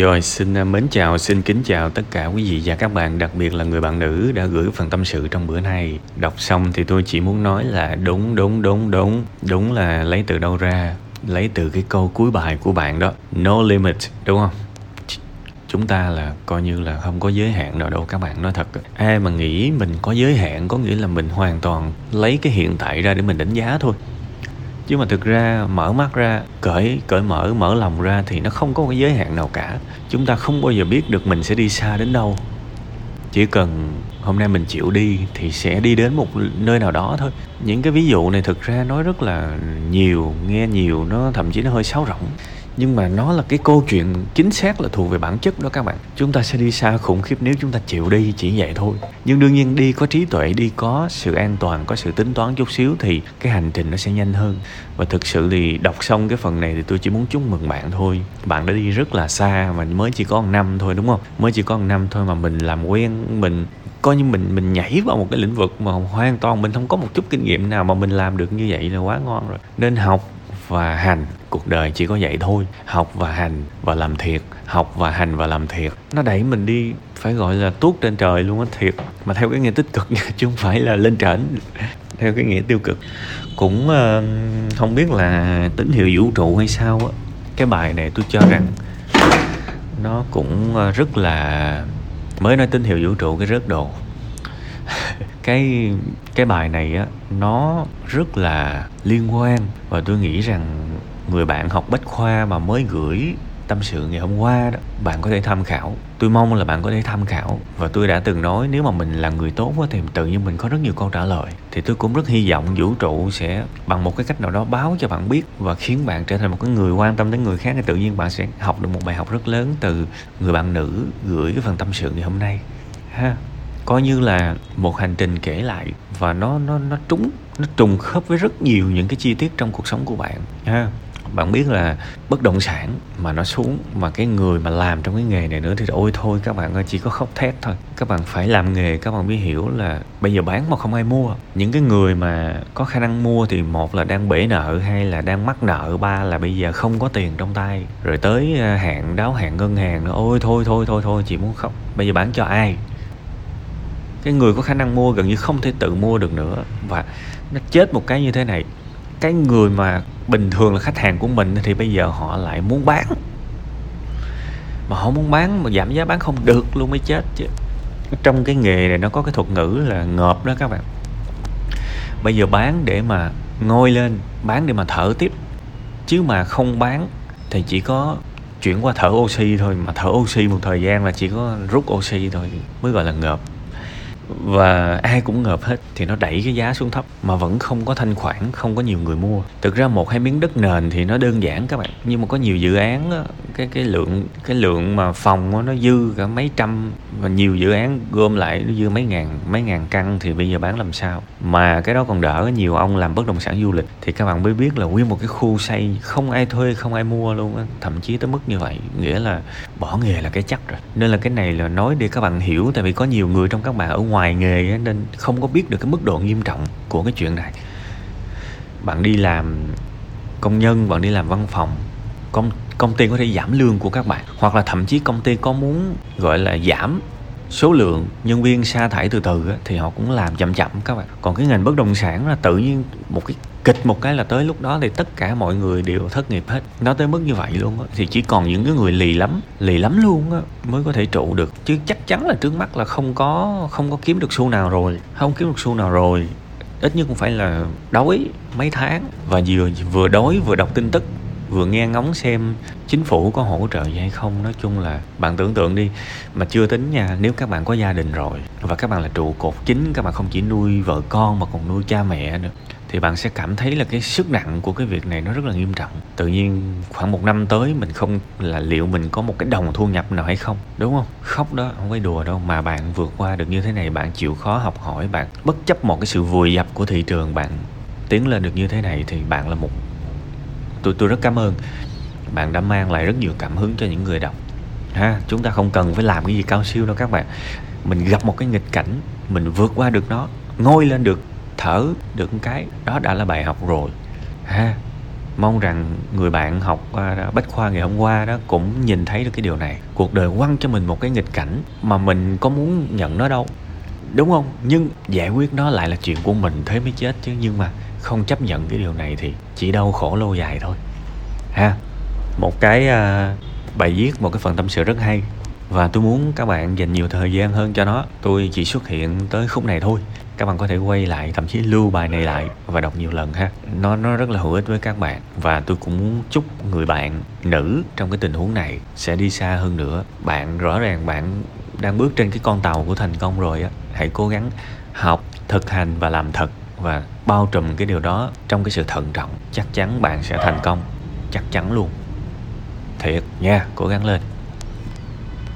Rồi, xin à, mến chào, xin kính chào tất cả quý vị và các bạn, đặc biệt là người bạn nữ đã gửi phần tâm sự trong bữa nay. Đọc xong thì tôi chỉ muốn nói là đúng, đúng, đúng, đúng. Đúng là lấy từ đâu ra? Lấy từ cái câu cuối bài của bạn đó. No limit, đúng không? chúng ta là coi như là không có giới hạn nào đâu các bạn nói thật ai mà nghĩ mình có giới hạn có nghĩa là mình hoàn toàn lấy cái hiện tại ra để mình đánh giá thôi chứ mà thực ra mở mắt ra, cởi cởi mở mở lòng ra thì nó không có cái giới hạn nào cả. Chúng ta không bao giờ biết được mình sẽ đi xa đến đâu. Chỉ cần hôm nay mình chịu đi thì sẽ đi đến một nơi nào đó thôi. Những cái ví dụ này thực ra nói rất là nhiều, nghe nhiều, nó thậm chí nó hơi sáo rỗng nhưng mà nó là cái câu chuyện chính xác là thuộc về bản chất đó các bạn. Chúng ta sẽ đi xa khủng khiếp nếu chúng ta chịu đi chỉ vậy thôi. Nhưng đương nhiên đi có trí tuệ, đi có sự an toàn, có sự tính toán chút xíu thì cái hành trình nó sẽ nhanh hơn. Và thực sự thì đọc xong cái phần này thì tôi chỉ muốn chúc mừng bạn thôi. Bạn đã đi rất là xa mà mới chỉ có một năm thôi, đúng không? Mới chỉ có một năm thôi mà mình làm quen, mình coi như mình mình nhảy vào một cái lĩnh vực mà hoàn toàn mình không có một chút kinh nghiệm nào mà mình làm được như vậy là quá ngon rồi. Nên học và hành. Cuộc đời chỉ có vậy thôi. Học và hành và làm thiệt. Học và hành và làm thiệt. Nó đẩy mình đi phải gọi là tuốt trên trời luôn á thiệt. Mà theo cái nghĩa tích cực nha chứ không phải là lên trển. Theo cái nghĩa tiêu cực. Cũng uh, không biết là tín hiệu vũ trụ hay sao á. Cái bài này tôi cho rằng nó cũng ờ, rất là mới nói tín hiệu vũ trụ cái rớt đồ cái cái bài này á, nó rất là liên quan. Và tôi nghĩ rằng người bạn học bách khoa mà mới gửi tâm sự ngày hôm qua đó, bạn có thể tham khảo. Tôi mong là bạn có thể tham khảo. Và tôi đã từng nói, nếu mà mình là người tốt thì tự nhiên mình có rất nhiều câu trả lời. Thì tôi cũng rất hy vọng vũ trụ sẽ bằng một cái cách nào đó báo cho bạn biết và khiến bạn trở thành một cái người quan tâm đến người khác. Thì tự nhiên bạn sẽ học được một bài học rất lớn từ người bạn nữ gửi cái phần tâm sự ngày hôm nay, ha coi như là một hành trình kể lại và nó nó nó trúng, nó trùng khớp với rất nhiều những cái chi tiết trong cuộc sống của bạn, ha. Bạn biết là bất động sản mà nó xuống mà cái người mà làm trong cái nghề này nữa thì ôi thôi, các bạn ơi, chỉ có khóc thét thôi. Các bạn phải làm nghề, các bạn mới hiểu là bây giờ bán mà không ai mua. Những cái người mà có khả năng mua thì một là đang bể nợ hay là đang mắc nợ, ba là bây giờ không có tiền trong tay. Rồi tới à, hạn, đáo hạn ngân hàng nữa, ôi thôi thôi thôi thôi chị muốn khóc. Bây giờ bán cho ai? Cái người có khả năng mua gần như không thể tự mua được nữa. Và nó chết một cái như thế này, cái người mà bình thường là khách hàng của mình thì bây giờ họ lại muốn bán. Mà họ muốn bán mà giảm giá bán không được luôn mới chết chứ. Trong cái nghề này nó có cái thuật ngữ là ngợp đó các bạn. Bây giờ bán để mà ngôi lên, bán để mà thở tiếp. Chứ mà không bán thì chỉ có chuyển qua thở oxy thôi, mà thở oxy một thời gian là chỉ có rút oxy thôi, mới gọi là ngợp và ai cũng ngợp hết thì nó đẩy cái giá xuống thấp mà vẫn không có thanh khoản, không có nhiều người mua. Thực ra một hai miếng đất nền thì nó đơn giản các bạn. Nhưng mà có nhiều dự án cái cái lượng cái lượng mà phòng đó, nó dư cả mấy trăm và nhiều dự án gom lại nó dư mấy ngàn mấy ngàn căn thì bây giờ bán làm sao? Mà cái đó còn đỡ nhiều ông làm bất động sản du lịch thì các bạn mới biết là nguyên một cái khu xây không ai thuê không ai mua luôn á thậm chí tới mức như vậy. Nghĩa là bỏ nghề là cái chắc rồi. Nên là cái này là nói để các bạn hiểu tại vì có nhiều người trong các bạn ở ngoài ngoài nghề nên không có biết được cái mức độ nghiêm trọng của cái chuyện này. Bạn đi làm công nhân bạn đi làm văn phòng công công ty có thể giảm lương của các bạn, hoặc là thậm chí công ty có muốn, gọi là, giảm số lượng nhân viên sa thải từ từ thì họ cũng làm chậm chậm các bạn. Còn cái ngành bất động sản là tự nhiên một cái kịch một cái là tới lúc đó thì tất cả mọi người đều thất nghiệp hết. Nó tới mức như vậy luôn á, thì chỉ còn những cái người lì lắm lì lắm luôn á mới có thể trụ được. Chứ chắc chắn là trước mắt là không có không có kiếm được xu nào rồi. Không kiếm được xu nào rồi, ít nhất cũng phải là đói mấy tháng. Và vừa vừa đói vừa đọc tin tức vừa nghe ngóng xem chính phủ có hỗ trợ gì hay không. Nói chung là bạn tưởng tượng đi, mà chưa tính nha, nếu các bạn có gia đình rồi và các bạn là trụ cột chính, các bạn không chỉ nuôi vợ con mà còn nuôi cha mẹ nữa, thì bạn sẽ cảm thấy là cái sức nặng của cái việc này nó rất là nghiêm trọng. Tự nhiên khoảng một năm tới mình không là liệu mình có một cái đồng thu nhập nào hay không, đúng không? Khóc đó, không phải đùa đâu, mà bạn vượt qua được như thế này, bạn chịu khó học hỏi, bạn bất chấp một cái sự vùi dập của thị trường, bạn tiến lên được như thế này thì bạn là một tôi tôi rất cảm ơn. Bạn đã mang lại rất nhiều cảm hứng cho những người đọc. Ha, chúng ta không cần phải làm cái gì cao siêu đâu các bạn. Mình gặp một cái nghịch cảnh, mình vượt qua được nó ngôi lên được, thở được một cái, đó đã là bài học rồi. Ha, mong rằng người bạn học bách khoa ngày hôm qua đó cũng nhìn thấy được cái điều này. Cuộc đời quăng cho mình một cái nghịch cảnh mà mình có muốn nhận nó đâu, đúng không? Nhưng giải quyết nó lại là chuyện của mình, thế mới chết chứ. Nhưng mà không chấp nhận cái điều này thì chỉ đau khổ lâu dài thôi. Ha? Một cái uh, bài viết một cái phần tâm sự rất hay. Và tôi muốn các bạn dành nhiều thời gian hơn cho nó. Tôi chỉ xuất hiện tới khúc này thôi. Các bạn có thể quay lại thậm chí lưu bài này lại và đọc nhiều lần ha. Nó nó rất là hữu ích với các bạn. Và tôi cũng muốn chúc người bạn nữ trong cái tình huống này sẽ đi xa hơn nữa. Bạn rõ ràng bạn đang bước trên cái con tàu của thành công rồi á. Hãy cố gắng học thực hành và làm thật và bao trùm cái điều đó trong cái sự thận trọng, chắc chắn bạn sẽ thành công. Chắc chắn luôn. Thiệt nha, cố gắng lên.